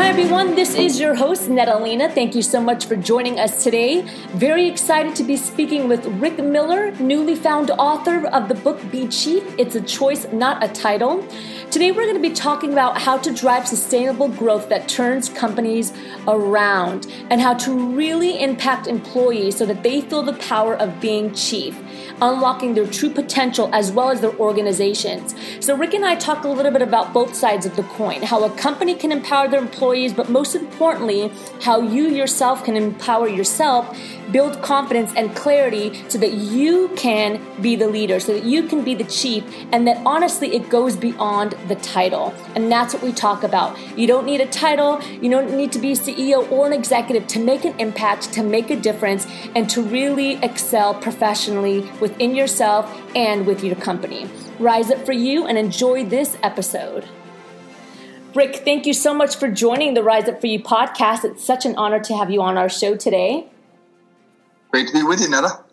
Hi, everyone. This is your host, Natalina. Thank you so much for joining us today. Very excited to be speaking with Rick Miller, newly found author of the book Be Chief. It's a choice, not a title. Today, we're going to be talking about how to drive sustainable growth that turns companies around and how to really impact employees so that they feel the power of being chief, unlocking their true potential as well as their organizations. So, Rick and I talk a little bit about both sides of the coin how a company can empower their employees, but most importantly, how you yourself can empower yourself, build confidence and clarity so that you can be the leader, so that you can be the chief, and that honestly, it goes beyond the title. And that's what we talk about. You don't need a title, you don't need to be CEO or an executive to make an impact, to make a difference, and to really excel professionally within yourself and with your company. Rise up for you and enjoy this episode. Rick, thank you so much for joining the Rise Up For You podcast. It's such an honor to have you on our show today. Great to be with you, Netta.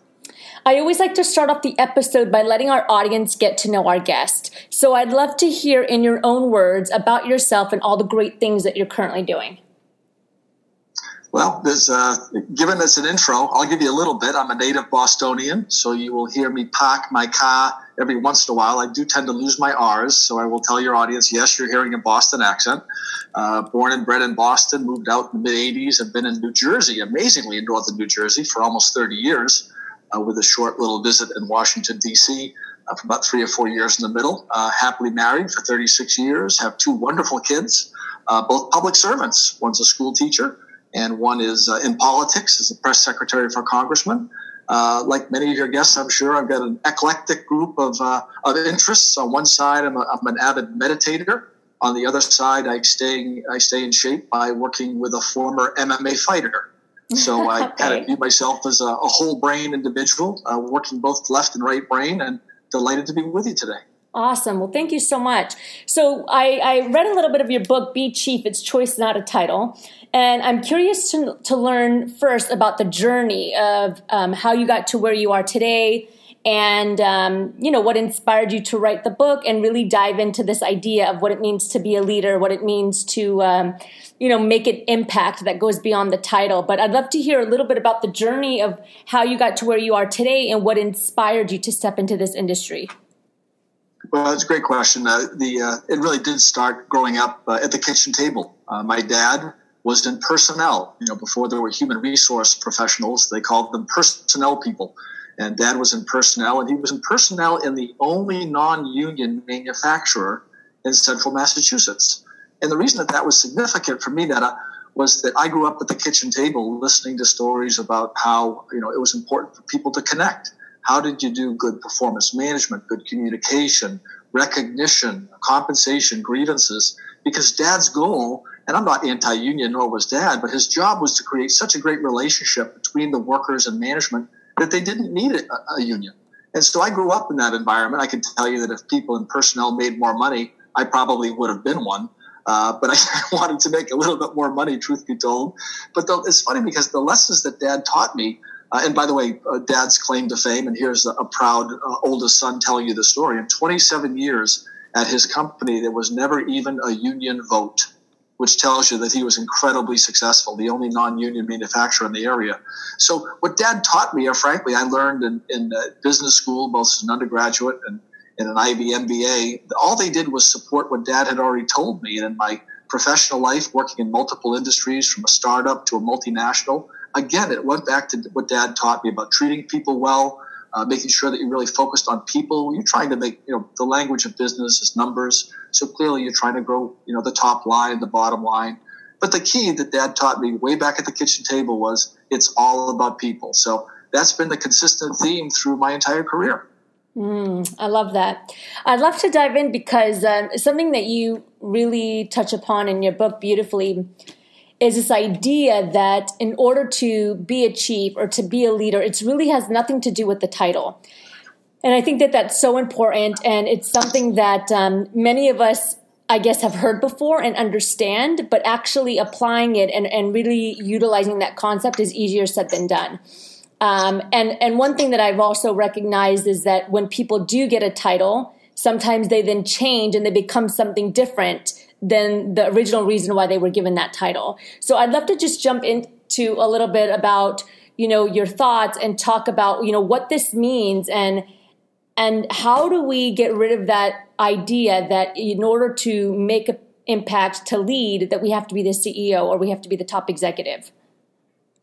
I always like to start off the episode by letting our audience get to know our guest. So I'd love to hear in your own words about yourself and all the great things that you're currently doing. Well, there's, uh, given this an intro, I'll give you a little bit. I'm a native Bostonian, so you will hear me park my car every once in a while. I do tend to lose my R's, so I will tell your audience, yes, you're hearing a Boston accent. Uh, born and bred in Boston, moved out in the mid 80s, and been in New Jersey, amazingly in northern New Jersey, for almost 30 years, uh, with a short little visit in Washington, D.C. Uh, for about three or four years in the middle. Uh, happily married for 36 years, have two wonderful kids, uh, both public servants. One's a school teacher, and one is uh, in politics as a press secretary for a congressman. Uh, like many of your guests, I'm sure I've got an eclectic group of, uh, of interests. On one side, I'm, a, I'm, an avid meditator. On the other side, I stay, I stay in shape by working with a former MMA fighter. So I kind of view myself as a, a whole brain individual, uh, working both left and right brain, and delighted to be with you today. Awesome. Well, thank you so much. So I, I read a little bit of your book, Be Chief. It's choice, not a title. And I'm curious to, to learn first about the journey of um, how you got to where you are today and um, you know what inspired you to write the book and really dive into this idea of what it means to be a leader what it means to um, you know make an impact that goes beyond the title but i'd love to hear a little bit about the journey of how you got to where you are today and what inspired you to step into this industry well, that's a great question. Uh, the uh, it really did start growing up uh, at the kitchen table. Uh, my dad was in personnel. You know, before there were human resource professionals, they called them personnel people. And dad was in personnel, and he was in personnel in the only non-union manufacturer in central Massachusetts. And the reason that that was significant for me, that was that I grew up at the kitchen table listening to stories about how you know it was important for people to connect. How did you do good performance management, good communication, recognition, compensation, grievances? Because dad's goal and I'm not anti union, nor was dad, but his job was to create such a great relationship between the workers and management that they didn't need a, a union. And so I grew up in that environment. I can tell you that if people in personnel made more money, I probably would have been one. Uh, but I wanted to make a little bit more money, truth be told. But the, it's funny because the lessons that dad taught me, uh, and by the way, uh, dad's claim to fame, and here's a, a proud uh, oldest son telling you the story. In 27 years at his company, there was never even a union vote which tells you that he was incredibly successful, the only non-union manufacturer in the area. So what Dad taught me, or frankly, I learned in, in uh, business school, both as an undergraduate and in an IB MBA. All they did was support what Dad had already told me. And in my professional life, working in multiple industries, from a startup to a multinational, again, it went back to what Dad taught me about treating people well, uh, making sure that you're really focused on people. You're trying to make, you know, the language of business is numbers. So clearly you're trying to grow, you know, the top line, the bottom line. But the key that dad taught me way back at the kitchen table was it's all about people. So that's been the consistent theme through my entire career. Mm, I love that. I'd love to dive in because um, something that you really touch upon in your book beautifully is this idea that in order to be a chief or to be a leader, it really has nothing to do with the title. And I think that that's so important, and it's something that um, many of us I guess, have heard before and understand, but actually applying it and, and really utilizing that concept is easier said than done. Um, and and one thing that I've also recognized is that when people do get a title, sometimes they then change and they become something different than the original reason why they were given that title. So I'd love to just jump into a little bit about you know your thoughts and talk about you know what this means and and how do we get rid of that idea that in order to make an impact to lead that we have to be the ceo or we have to be the top executive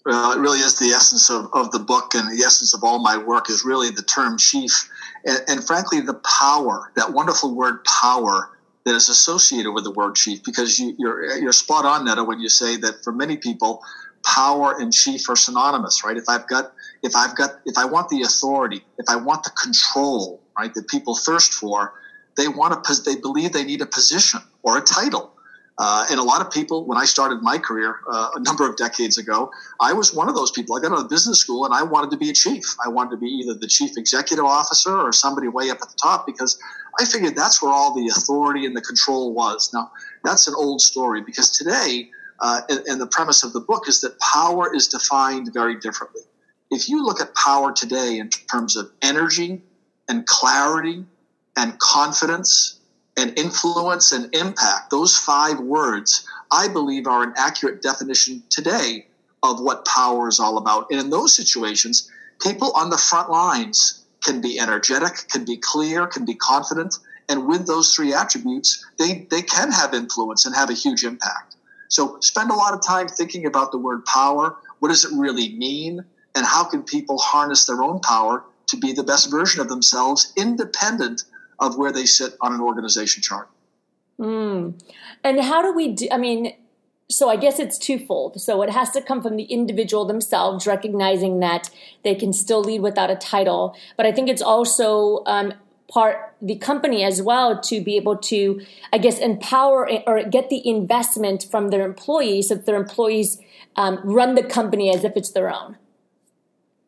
well, it really is the essence of, of the book and the essence of all my work is really the term chief and, and frankly the power that wonderful word power that is associated with the word chief because you, you're, you're spot on netta when you say that for many people power and chief are synonymous right if i've got if i've got if i want the authority if i want the control right that people thirst for they want to they believe they need a position or a title uh, and a lot of people, when I started my career uh, a number of decades ago, I was one of those people. I got out of business school and I wanted to be a chief. I wanted to be either the chief executive officer or somebody way up at the top because I figured that's where all the authority and the control was. Now, that's an old story because today, uh, and, and the premise of the book is that power is defined very differently. If you look at power today in terms of energy and clarity and confidence and influence and impact, those five words, I believe, are an accurate definition today of what power is all about. And in those situations, people on the front lines can be energetic, can be clear, can be confident. And with those three attributes, they, they can have influence and have a huge impact. So spend a lot of time thinking about the word power. What does it really mean? And how can people harness their own power to be the best version of themselves, independent of where they sit on an organization chart. Mm. And how do we do? I mean, so I guess it's twofold. So it has to come from the individual themselves, recognizing that they can still lead without a title. But I think it's also um, part the company as well to be able to, I guess, empower or get the investment from their employees so that their employees um, run the company as if it's their own.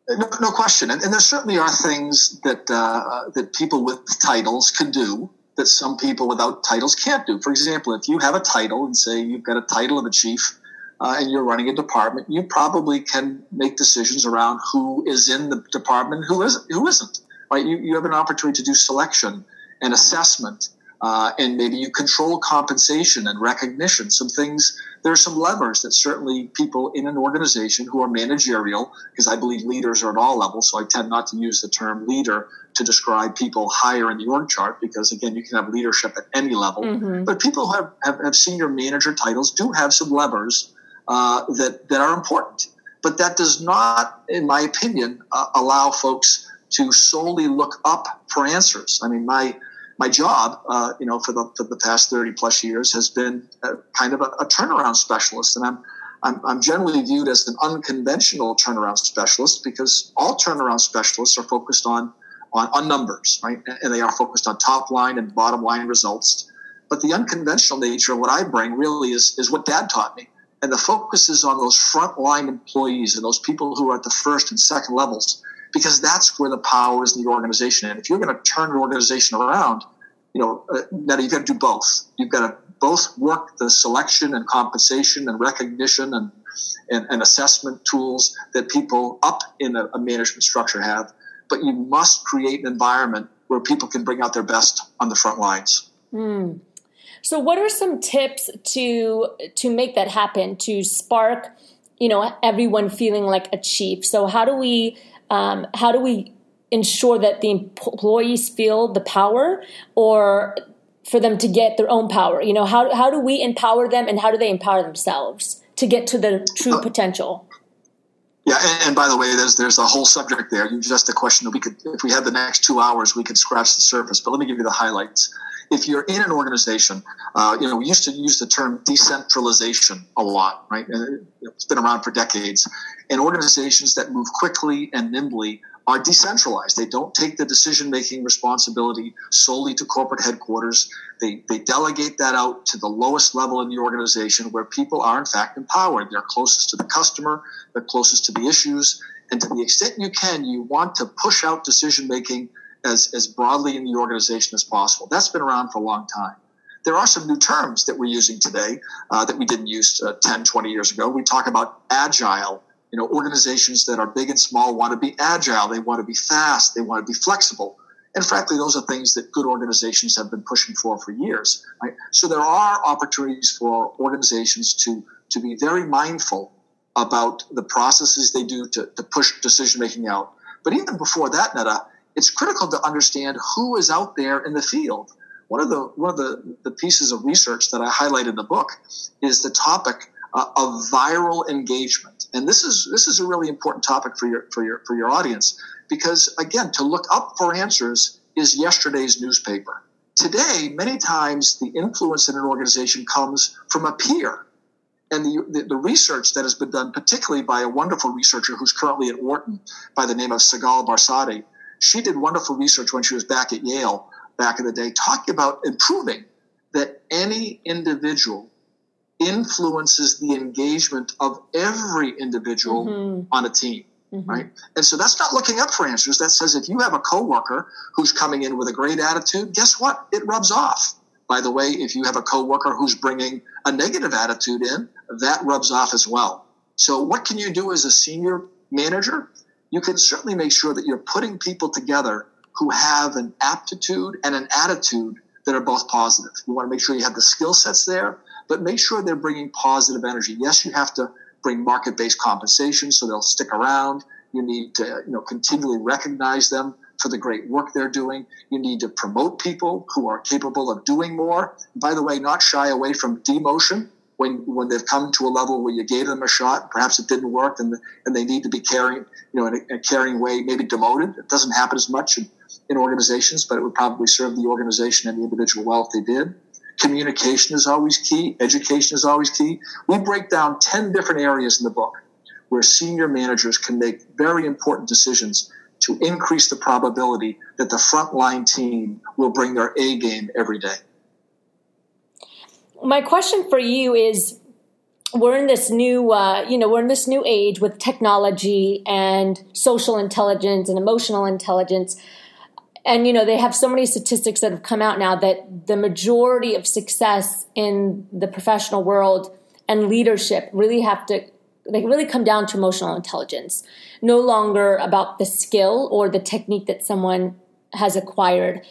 No, no question, and, and, there certainly are things that uh, that people with titles can do that some people without titles can't do. For example, if you have a title and say you've got a title of a chief uh, and you're running a department, you probably can make decisions around who is in the department, who isn't, who isn't. Right? You, you have an opportunity to do selection and assessment, uh, and maybe you control compensation and recognition. Some things there are some levers that certainly people in an organization who are managerial, because I believe leaders are at all levels, so I tend not to use the term leader to describe people higher in the org chart, because again, you can have leadership at any level. Mm-hmm. But people who have, have, have, senior manager titles do have some levers uh, that, that are important. But that does not, in my opinion, uh, allow folks to solely look up for answers. I mean, my my job, uh, you know, for the, for the past 30 plus years has been a, kind of a, a, turnaround specialist. And I'm, I'm, I'm generally viewed as an unconventional turnaround specialist because all turnaround specialists are focused on, on, on numbers, right? And they are focused on top line and bottom line results. But the unconventional nature of what I bring really is, is what dad taught me. And the focus is on those frontline employees and those people who are at the first and second levels because that's where the power is in the organization. And if you're going to turn an organization around, you know, uh, now you've got to do both. You've got to both work the selection and compensation and recognition and, and, and assessment tools that people up in a, a management structure have, but you must create an environment where people can bring out their best on the front lines. Mm. So, what are some tips to to make that happen? To spark, you know, everyone feeling like a chief. So, how do we um, how do we ensure that the employees feel the power or for them to get their own power you know how, how do we empower them and how do they empower themselves to get to their true uh, potential yeah and, and, by the way there's there's a whole subject there you just a question that we could if we had the next two hours we could scratch the surface but let me give you the highlights if you're in an organization, uh, you know, we used to use the term decentralization a lot, right? It's been around for decades. And organizations that move quickly and nimbly are decentralized. They don't take the decision making responsibility solely to corporate headquarters. They, they delegate that out to the lowest level in the organization where people are, in fact, empowered. They're closest to the customer, they're closest to the issues. And to the extent you can, you want to push out decision making as, as broadly in the organization as possible. That's been around for a long time. There are some new terms that we're using today uh, that we didn't use uh, 10, 20 years ago. We talk about agile. You know, organizations that are big and small want to be agile. They want to be fast. They want to be flexible. And frankly, those are things that good organizations have been pushing for for years. Right? So there are opportunities for organizations to, to be very mindful about the processes they do to, to push decision making out. But even before that, Netta, it's critical to understand who is out there in the field. One of the one of the, the pieces of research that I highlight in the book is the topic uh, of viral engagement, and this is this is a really important topic for your for your for your audience because, again, to look up for answers is yesterday's newspaper. Today, many times the influence in an organization comes from a peer. And the, the, the, research that has been done, particularly by a wonderful researcher who's currently at Wharton by the name of Sigal Barsade, she did wonderful research when she was back at Yale back in the day, talking about improving that any individual influences the engagement of every individual mm-hmm. on a team. Mm-hmm. Right. And so that's not looking up for answers. That says if you have a coworker who's coming in with a great attitude, guess what? It rubs off. By the way, if you have a coworker who's bringing a negative attitude in, that rubs off as well. So what can you do as a senior manager? You can certainly make sure that you're putting people together who have an aptitude and an attitude that are both positive. You want to make sure you have the skill sets there, but make sure they're bringing positive energy. Yes, you have to bring market-based compensation so they'll stick around. You need to, you know, continually recognize them for the great work they're doing. You need to promote people who are capable of doing more. By the way, not shy away from demotion when when they've come to a level where you gave them a shot, perhaps it didn't work, and and they need to be carrying, you know, in a, a carrying way, maybe demoted. It doesn't happen as much in, in organizations, but it would probably serve the organization and the individual well if they did. Communication is always key. Education is always key. We break down 10 different areas in the book where senior managers can make very important decisions to increase the probability that the frontline team will bring their A game every day. My question for you is we're in this new uh, you know we're in this new age with technology and social intelligence and emotional intelligence and you know they have so many statistics that have come out now that the majority of success in the professional world and leadership really have to they really come down to emotional intelligence. No longer about the skill or the technique that someone has acquired.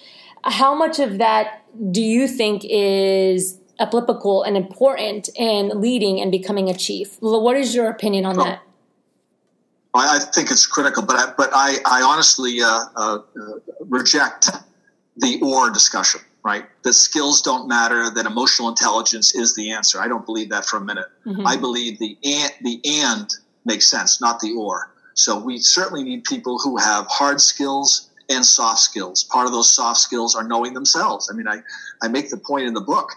How much of that do you think is applicable and important in leading and becoming a chief? What is your opinion on that I, think it's critical, but I, but I, I honestly uh, uh, reject the or discussion. Right, that skills don't matter, that emotional intelligence is the answer. I don't believe that for a minute. Mm-hmm. I believe the and the and makes sense, not the or. So we certainly need people who have hard skills and soft skills. Part of those soft skills are knowing themselves. I mean, I, I make the point in the book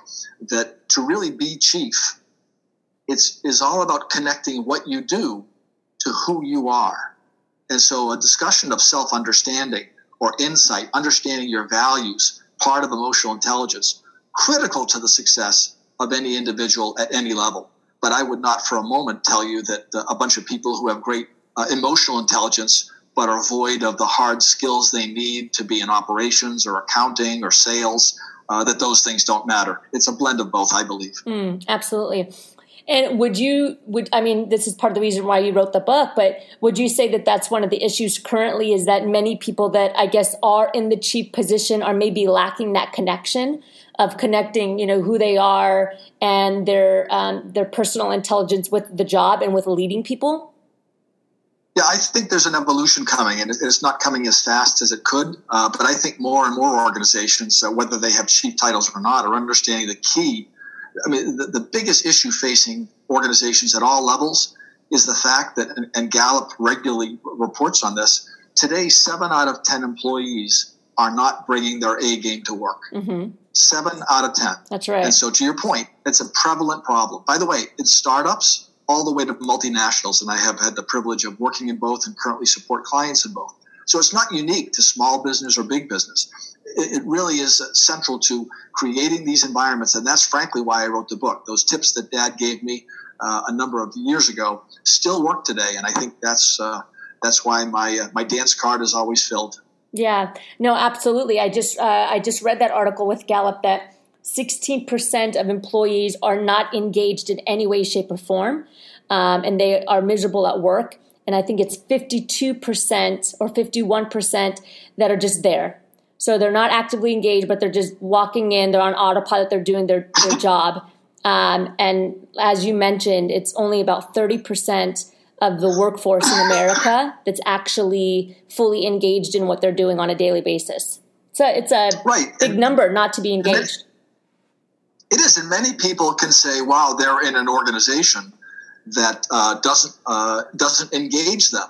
that to really be chief, it's is all about connecting what you do to who you are. And so a discussion of self understanding or insight, understanding your values, part of emotional intelligence, critical to the success of any individual at any level. But I would not for a moment tell you that uh, a bunch of people who have great uh, emotional intelligence but are void of the hard skills they need to be in operations or accounting or sales, uh, that those things don't matter. It's a blend of both, I believe. Mm, absolutely. And would you would I mean this is part of the reason why you wrote the book, but would you say that that's one of the issues currently is that many people that I guess are in the chief position are maybe lacking that connection of connecting, you know, who they are and their um, their personal intelligence with the job and with leading people? Yeah, I think there's an evolution coming, and it's not coming as fast as it could. Uh, but I think more and more organizations, uh, whether they have chief titles or not, are understanding the key I mean, the, the biggest issue facing organizations at all levels is the fact that, and, and Gallup regularly reports on this, today, seven out of 10 employees are not bringing their A game to work. Mm-hmm. Seven out of 10. That's right. And so, to your point, it's a prevalent problem. By the way, in startups, all the way to multinationals, and I have had the privilege of working in both and currently support clients in both. So, it's not unique to small business or big business it really is central to creating these environments. And that's frankly why I wrote the book. Those tips that dad gave me uh, a number of years ago still work today. And I think that's, uh, that's why my, uh, my dance card is always filled. Yeah, no, absolutely. I just uh, I just read that article with Gallup that 16% of employees are not engaged in any way, shape, or form, um, and they are miserable at work. And I think it's 52% or 51% that are just there. So they're not actively engaged, but they're just walking in, they're on autopilot, they're doing their, their job. Um, and as you mentioned, it's only about 30% of the workforce in America that's actually fully engaged in what they're doing on a daily basis. So it's a right. big and, number not to be engaged. It is, and many people can say, "Wow, they're in an organization that uh, doesn't uh, doesn't engage them,"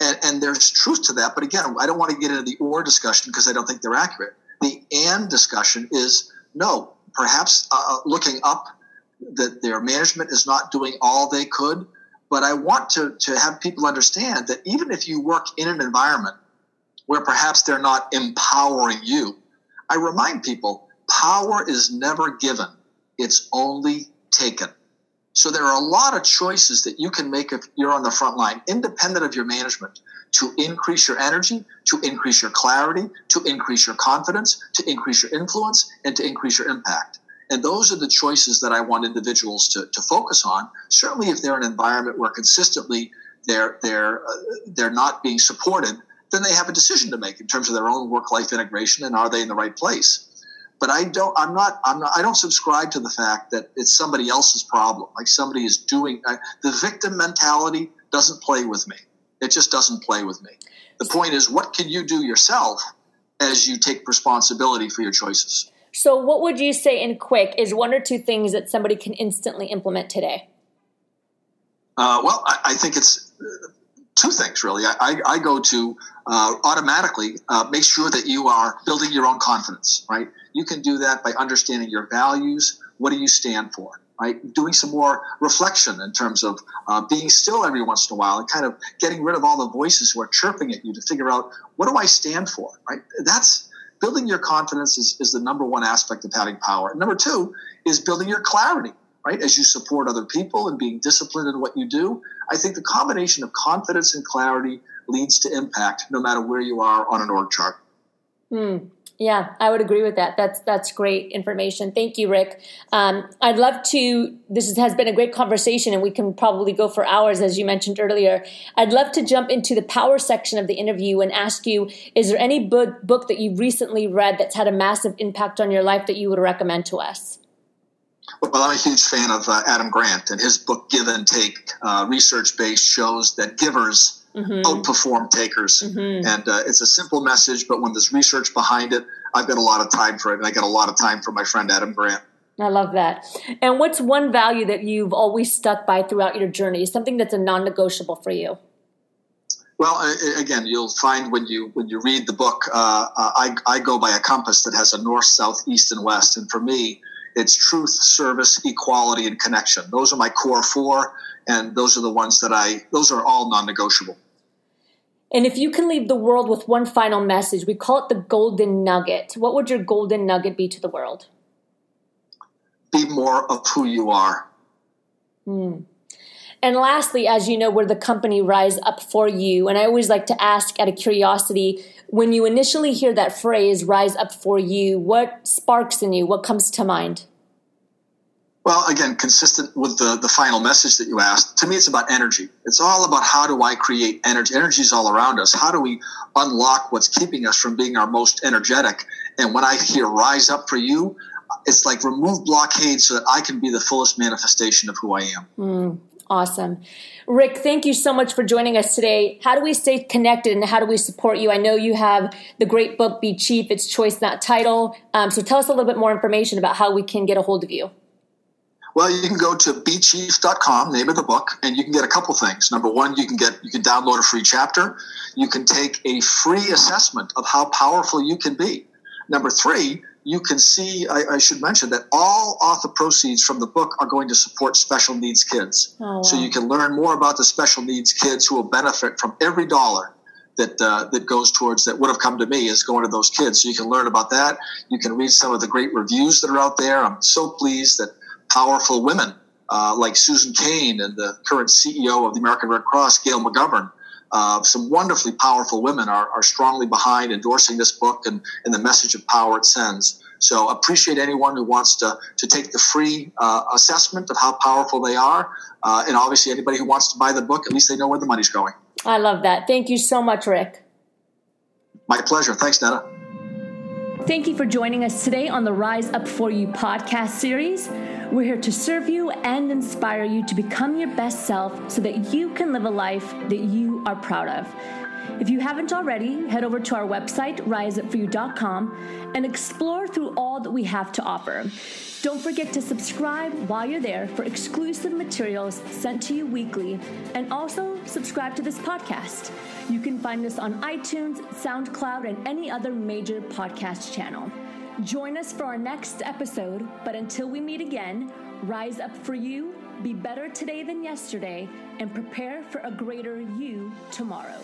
and, and there's truth to that. But again, I don't want to get into the or discussion because I don't think they're accurate. The and discussion is no, perhaps uh, looking up that their management is not doing all they could but I want to, to have people understand that even if you work in an environment where perhaps they're not empowering you, I remind people power is never given, it's only taken. So there are a lot of choices that you can make if you're on the front line, independent of your management, to increase your energy, to increase your clarity, to increase your confidence, to increase your influence, and to increase your impact. And those are the choices that I want individuals to, to focus on. Certainly, if they're in an environment where consistently they're they're uh, they're not being supported, then they have a decision to make in terms of their own work life integration and are they in the right place. But I don't. I'm not. I'm not. I don't subscribe to the fact that it's somebody else's problem. Like somebody is doing I, the victim mentality doesn't play with me. It just doesn't play with me. The point is, what can you do yourself as you take responsibility for your choices? So, what would you say in quick is one or two things that somebody can instantly implement today? Uh, well, I, I, think it's uh, two things really. I, I go to uh, automatically uh, make sure that you are building your own confidence, right? You can do that by understanding your values. What do you stand for? Right, doing some more reflection in terms of uh, being still every once in a while and kind of getting rid of all the voices who are chirping at you to figure out what do I stand for. Right, that's building your confidence is, is the number one aspect of having power. Number two is building your clarity, right? As you support other people and being disciplined in what you do. I think the combination of confidence and clarity leads to impact no matter where you are on an org chart. Hmm. Yeah, I would agree with that. That's that's great information. Thank you, Rick. Um, I'd love to. This has been a great conversation, and we can probably go for hours, as you mentioned earlier. I'd love to jump into the power section of the interview and ask you: Is there any book book that you've recently read that's had a massive impact on your life that you would recommend to us? Well, I'm a huge fan of uh, Adam Grant, and his book "Give and Take," uh, research based, shows that givers mm-hmm. outperform takers. Mm-hmm. And uh, it's a simple message, but when there's research behind it, I've got a lot of time for it. And I got a lot of time for my friend Adam Grant. I love that. And what's one value that you've always stuck by throughout your journey? Something that's a non-negotiable for you? Well, again, you'll find when you when you read the book, uh, uh, I, I go by a compass that has a north, south, east, and west. And for me, it's truth, service, equality, and connection. Those are my core four, and those are the ones that I. Those are all non-negotiable. And if you can leave the world with one final message, we call it the golden nugget. What would your golden nugget be to the world? Be more of who you are. Hmm. And lastly, as you know, we're the company Rise Up for You. And I always like to ask out of curiosity when you initially hear that phrase, Rise Up for You, what sparks in you? What comes to mind? Well, again, consistent with the, the final message that you asked, to me, it's about energy. It's all about how do I create energy? Energy is all around us. How do we unlock what's keeping us from being our most energetic? And when I hear rise up for you, it's like remove blockades so that I can be the fullest manifestation of who I am. Mm, awesome. Rick, thank you so much for joining us today. How do we stay connected and how do we support you? I know you have the great book, Be Chief, It's Choice, Not Title. Um, so tell us a little bit more information about how we can get a hold of you. Well, you can go to bechief.com, name of the book, and you can get a couple things. Number one, you can get you can download a free chapter. You can take a free assessment of how powerful you can be. Number three, you can see. I, I should mention that all author proceeds from the book are going to support special needs kids. Oh, wow. So you can learn more about the special needs kids who will benefit from every dollar that uh, that goes towards that would have come to me is going to those kids. So you can learn about that. You can read some of the great reviews that are out there. I'm so pleased that powerful women uh, like Susan Cain and the current CEO of the American Red Cross, Gail McGovern, uh, some wonderfully powerful women are, are strongly behind endorsing this book and, and the message of power it sends. So appreciate anyone who wants to, to take the free uh, assessment of how powerful they are. Uh, and obviously, anybody who wants to buy the book, at least they know where the money's going. I love that. Thank you so much, Rick. My pleasure. Thanks, Netta. Thank you for joining us today on the Rise Up For You podcast series. We're here to serve you and inspire you to become your best self so that you can live a life that you are proud of. If you haven't already, head over to our website, riseupforyou.com, and explore through all that we have to offer. Don't forget to subscribe while you're there for exclusive materials sent to you weekly, and also subscribe to this podcast. You can find us on iTunes, SoundCloud, and any other major podcast channel. Join us for our next episode, but until we meet again, rise up for you, be better today than yesterday, and prepare for a greater you tomorrow.